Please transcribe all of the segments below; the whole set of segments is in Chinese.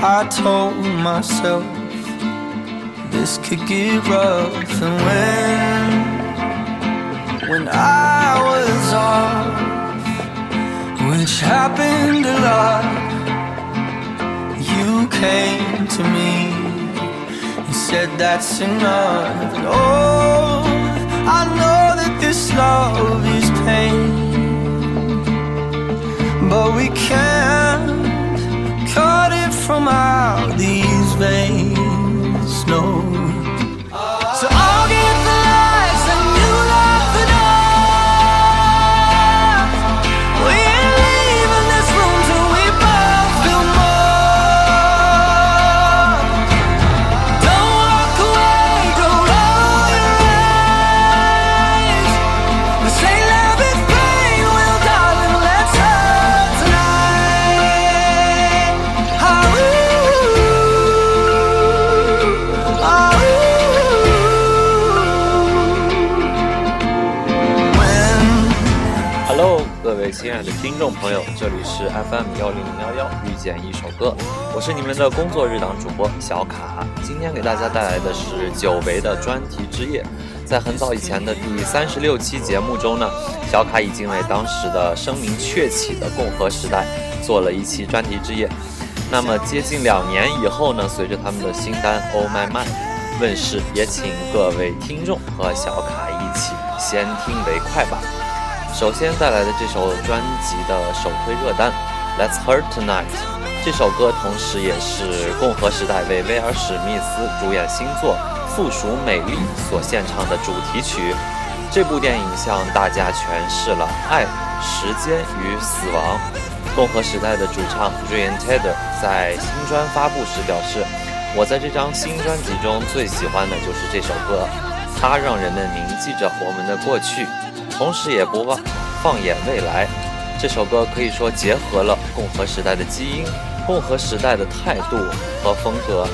I told myself this could get rough, and when when I was off, which happened a lot, you came to me and said that's enough. And oh, I know that this love is pain. But we can't from out these veins, no. 朋友，这里是 FM 幺零零幺幺遇见一首歌，我是你们的工作日档主播小卡。今天给大家带来的是久违的专题之夜。在很早以前的第三十六期节目中呢，小卡已经为当时的声名鹊起的共和时代做了一期专题之夜。那么接近两年以后呢，随着他们的新单《Oh My Mind》问世，也请各位听众和小卡一起先听为快吧。首先带来的这首专辑的首推热单《Let's Hurt Tonight》，这首歌同时也是共和时代为威尔史密斯主演新作《附属美丽》所献唱的主题曲。这部电影向大家诠释了爱、时间与死亡。共和时代的主唱 Ryan Tedder 在新专发布时表示：“我在这张新专辑中最喜欢的就是这首歌，它让人们铭记着我们的过去，同时也不忘放眼未来。这首歌可以说结合了共和时代的基因、共和时代的态度和风格，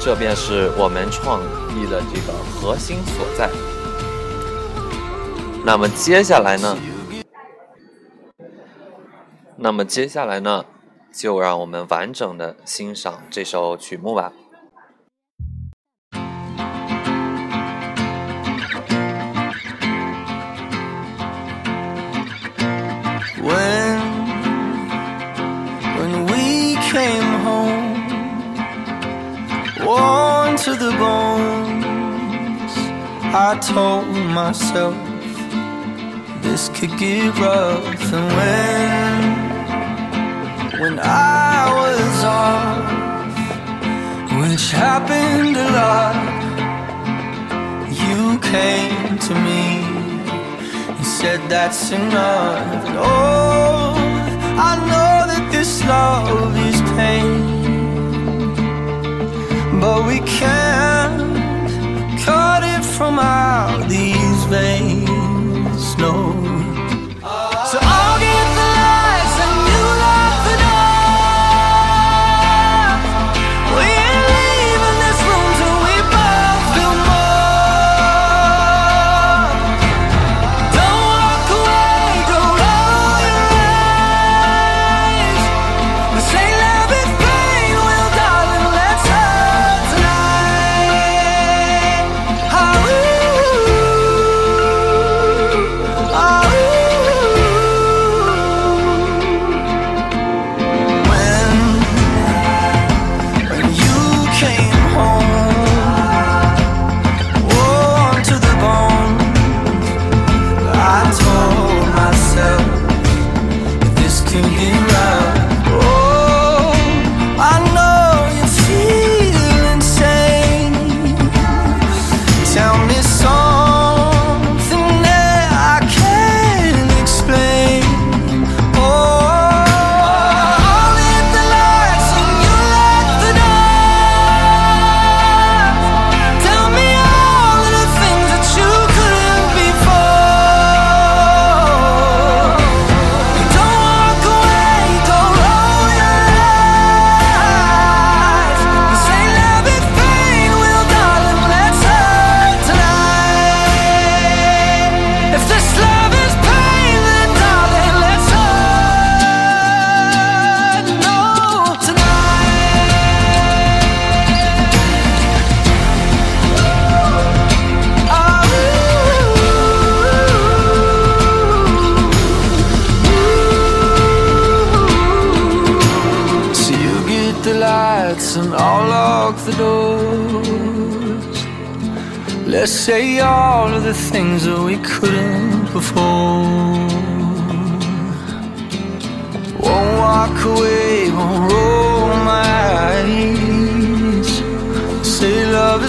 这便是我们创意的这个核心所在。那么接下来呢？那么接下来呢，就让我们完整的欣赏这首曲目吧。To the bones i told myself this could get rough and when when i was off which happened a lot you came to me he said that's enough. And oh, I know that this love is pain. But we can't cut it from out these veins, no.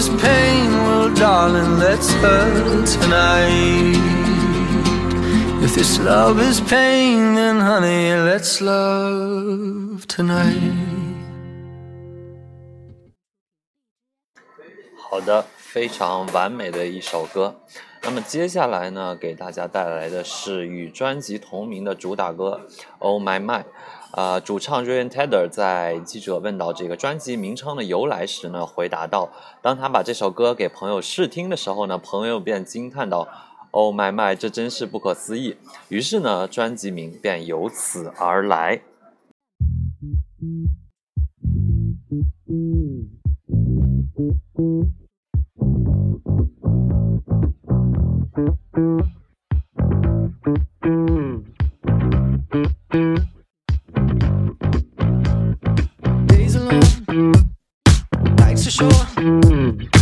This pain, well, darling, let's hurt tonight. If this love is pain, then honey, let's love tonight. 好的，非常完美的一首歌。那么接下来呢，给大家带来的是与专辑同名的主打歌《Oh My My》。啊，主唱 Ryan Tedder 在记者问到这个专辑名称的由来时呢，回答道：当他把这首歌给朋友试听的时候呢，朋友便惊叹道：“Oh My My，这真是不可思议！”于是呢，专辑名便由此而来。to show. Mm.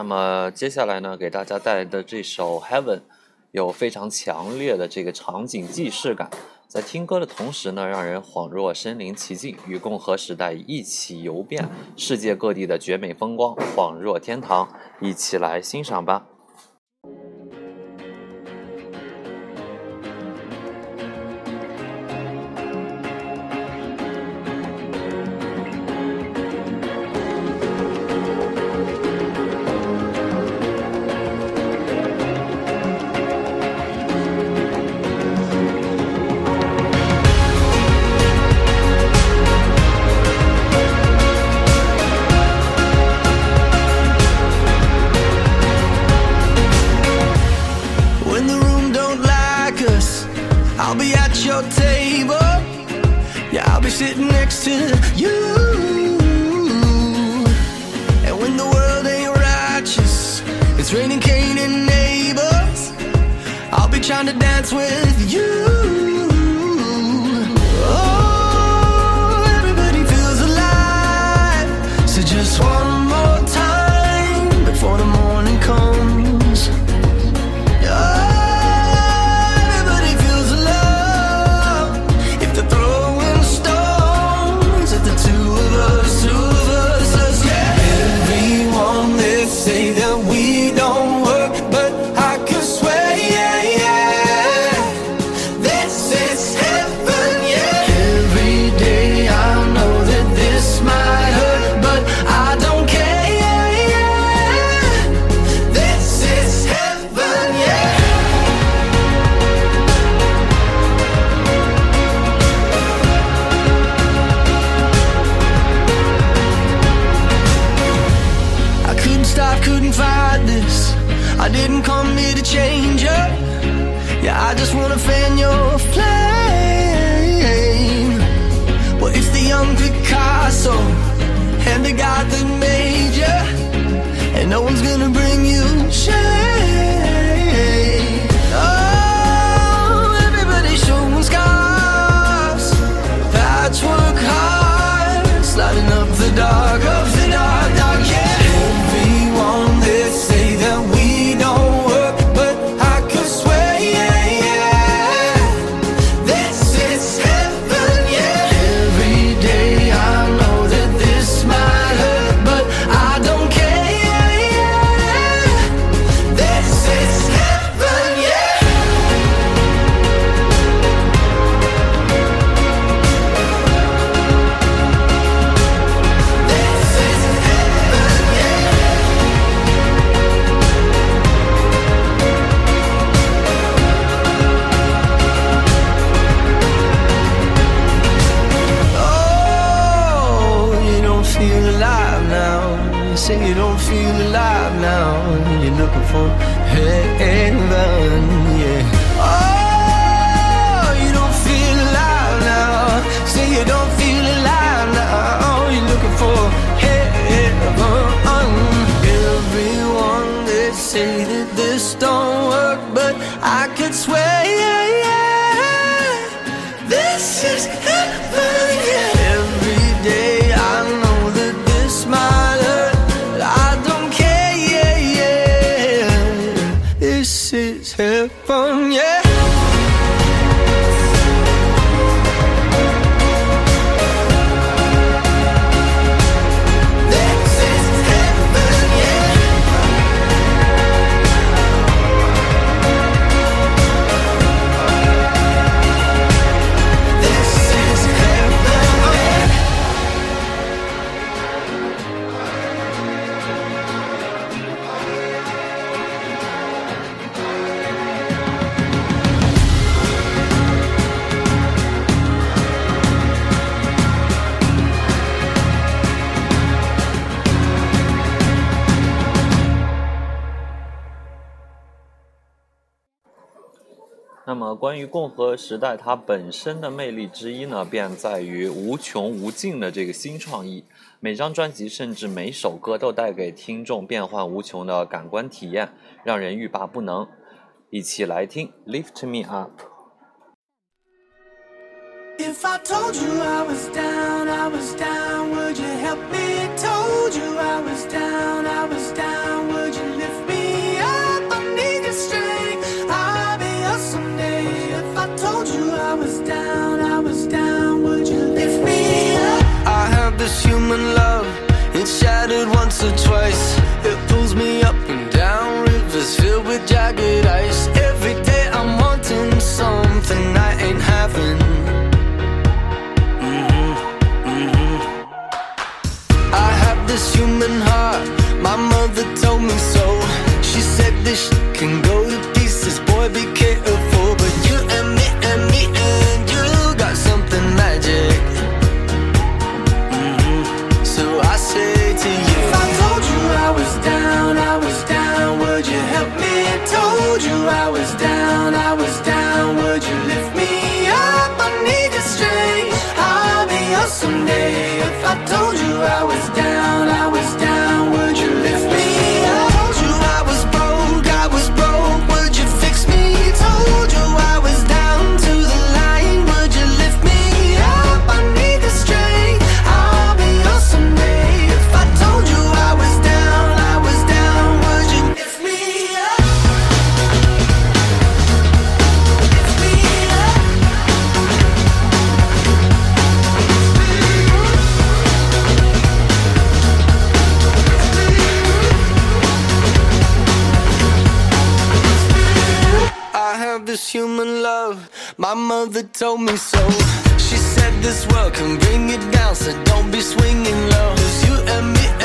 那么接下来呢，给大家带来的这首《Heaven》有非常强烈的这个场景既视感，在听歌的同时呢，让人恍若身临其境，与共和时代一起游遍世界各地的绝美风光，恍若天堂，一起来欣赏吧。don't work, but I could swear. 那么关于共和时代它本身的魅力之一呢便在于无穷无尽的这个新创意每张专辑甚至每首歌都带给听众变幻无穷的感官体验让人欲罢不能一起来听 lift me up if i told you i was down i was down would you help me told you i was down i was down would you I was down, I was down, would you lift me up? I have this human love, It shattered once or twice. It pulls me up and down rivers filled with jagged ice. Every day I'm wanting something I ain't having. Mm-hmm, mm-hmm. i have This human heart, my mother told me so. She said this shit can go. mother told me so. She said this world can bring it down, so don't be swinging low. Cause you and me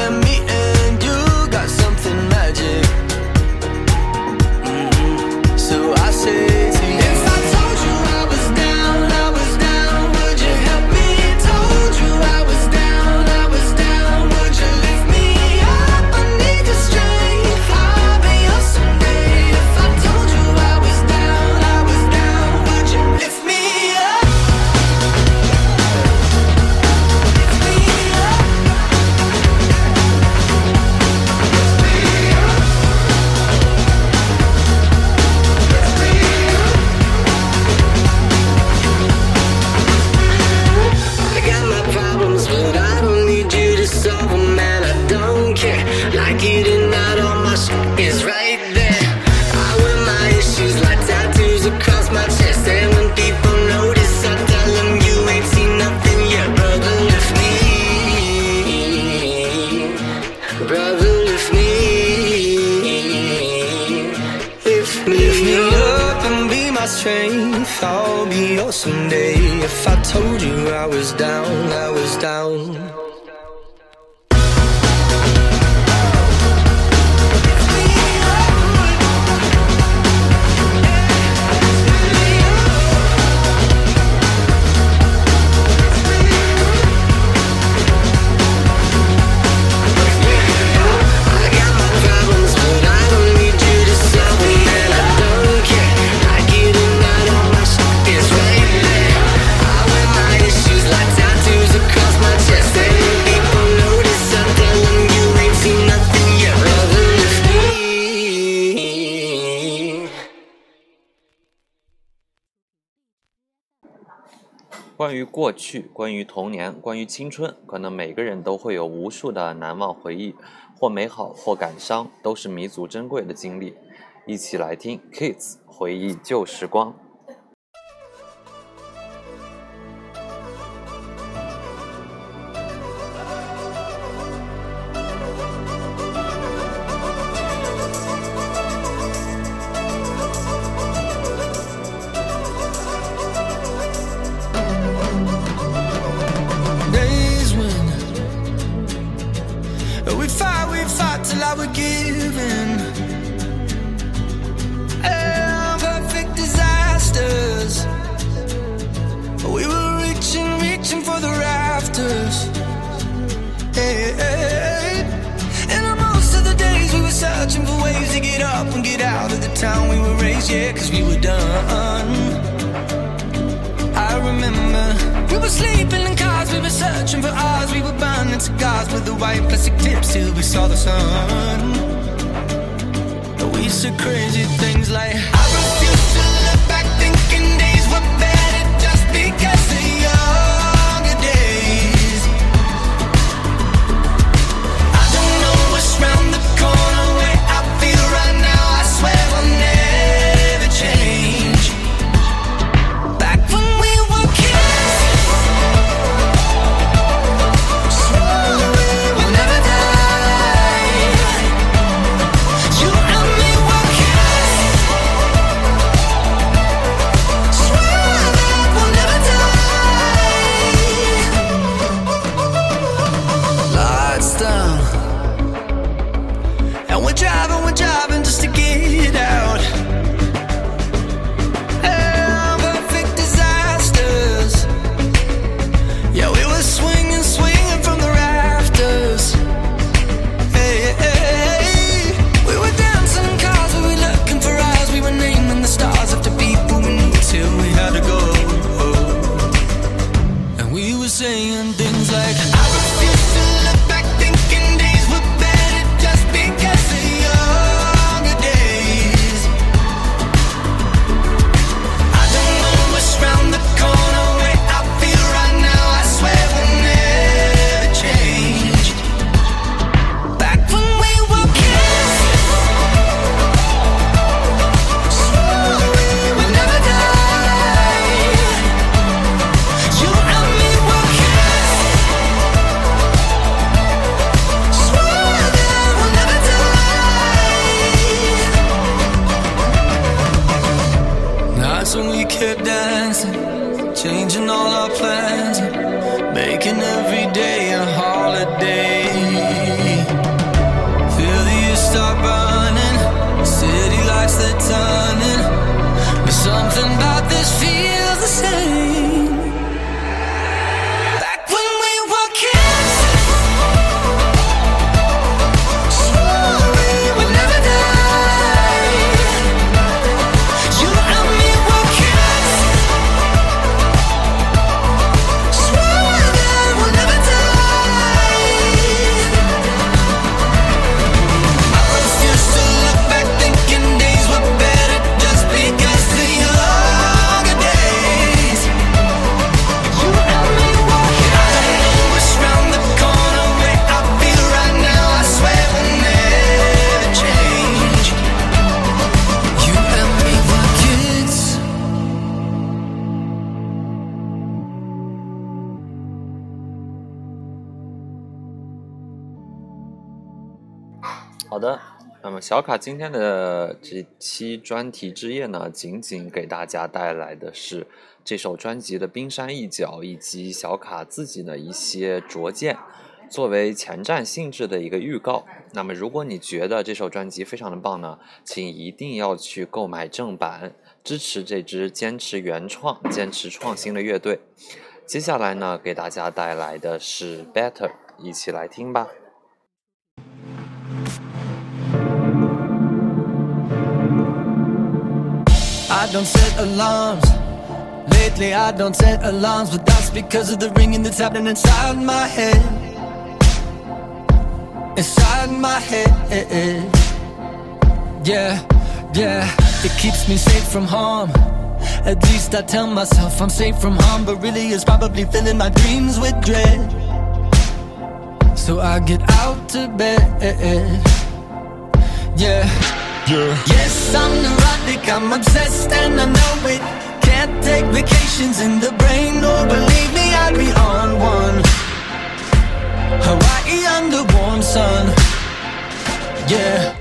关于过去关于童年关于青春可能每个人都会有无数的难忘回忆或美好或感伤都是弥足珍贵的经历。一起来听 kids 回忆旧时光。get out of the town we were raised, yeah, cause we were done. I remember we were sleeping in cars, we were searching for ours, we were burning cigars with the white plastic tips till we saw the sun. We said crazy things like. 小卡今天的这期专题之夜呢，仅仅给大家带来的是这首专辑的冰山一角，以及小卡自己的一些拙见，作为前瞻性质的一个预告。那么，如果你觉得这首专辑非常的棒呢，请一定要去购买正版，支持这支坚持原创、坚持创新的乐队。接下来呢，给大家带来的是《Better》，一起来听吧。I don't set alarms. Lately, I don't set alarms, but that's because of the ringing that's happening inside my head. Inside my head. Yeah, yeah. It keeps me safe from harm. At least I tell myself I'm safe from harm, but really it's probably filling my dreams with dread. So I get out to bed. Yeah. Yes, I'm neurotic, I'm obsessed and I know it. Can't take vacations in the brain, or believe me, I'd be on one. Hawaii under warm sun. Yeah.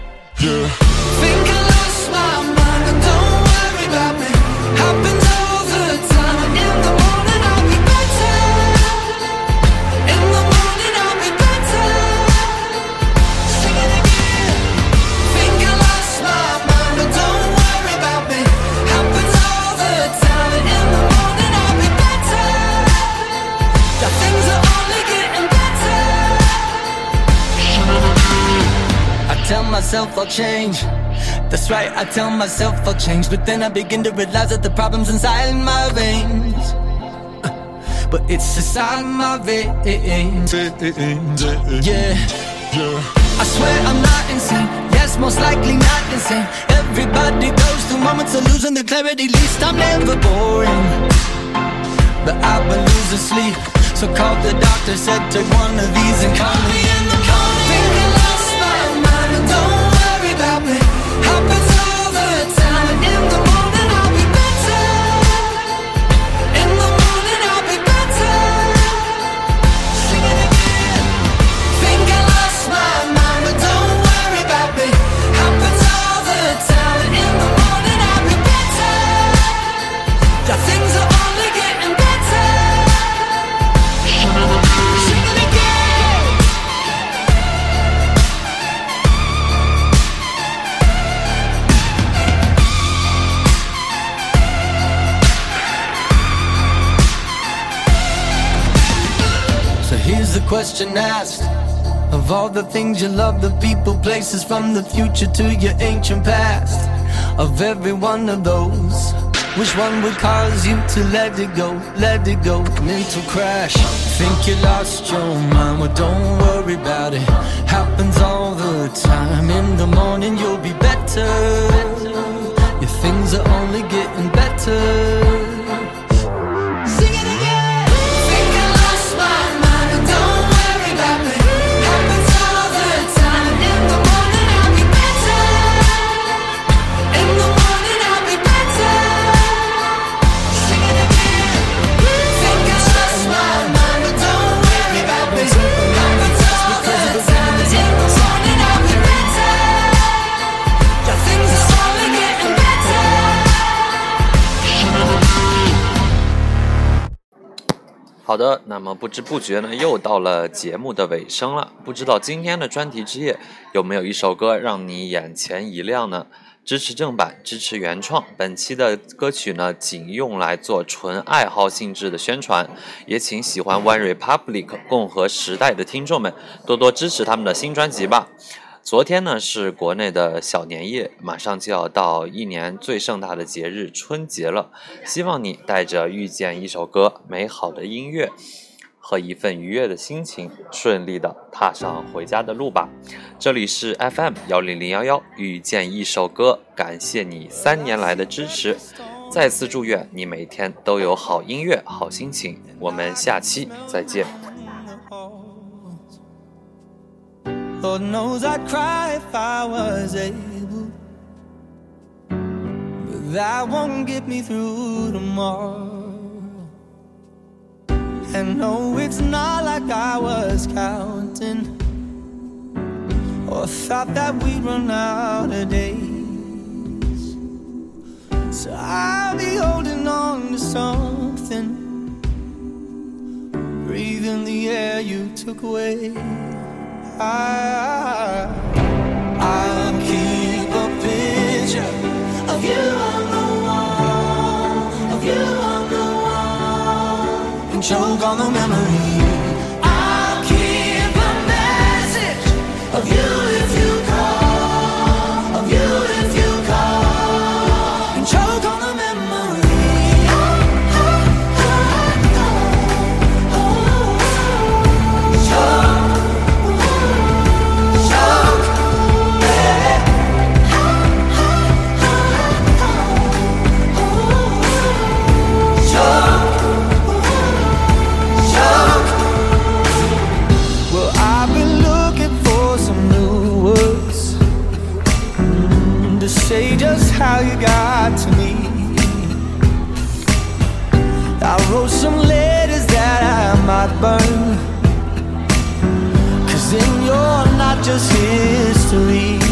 Think myself I'll change. That's right, I tell myself I'll change. But then I begin to realize that the problem's inside my veins. Uh, But it's inside my veins. Yeah. I swear I'm not insane. Yes, most likely not insane. Everybody goes through moments of losing their clarity. Least I'm never boring. But I've been losing sleep. So called the doctor, said take one of these and call me In the things you love, the people, places from the future to your ancient past. Of every one of those Which one would cause you to let it go, let it go? Mental crash. Think you lost your mind, well don't worry about it. Happens all the time. In the morning you'll be better. Your things are only getting better 的，那么不知不觉呢，又到了节目的尾声了。不知道今天的专题之夜有没有一首歌让你眼前一亮呢？支持正版，支持原创。本期的歌曲呢，仅用来做纯爱好性质的宣传，也请喜欢 One Republic 共和时代的听众们多多支持他们的新专辑吧。昨天呢是国内的小年夜，马上就要到一年最盛大的节日春节了。希望你带着遇见一首歌、美好的音乐和一份愉悦的心情，顺利的踏上回家的路吧。这里是 FM 幺零零幺幺，遇见一首歌，感谢你三年来的支持，再次祝愿你每天都有好音乐、好心情。我们下期再见。Lord knows I'd cry if I was able. But that won't get me through tomorrow. And no, it's not like I was counting or thought that we'd run out of days. So I'll be holding on to something, breathing the air you took away. Choke on the law, of you on the control memory. Just history.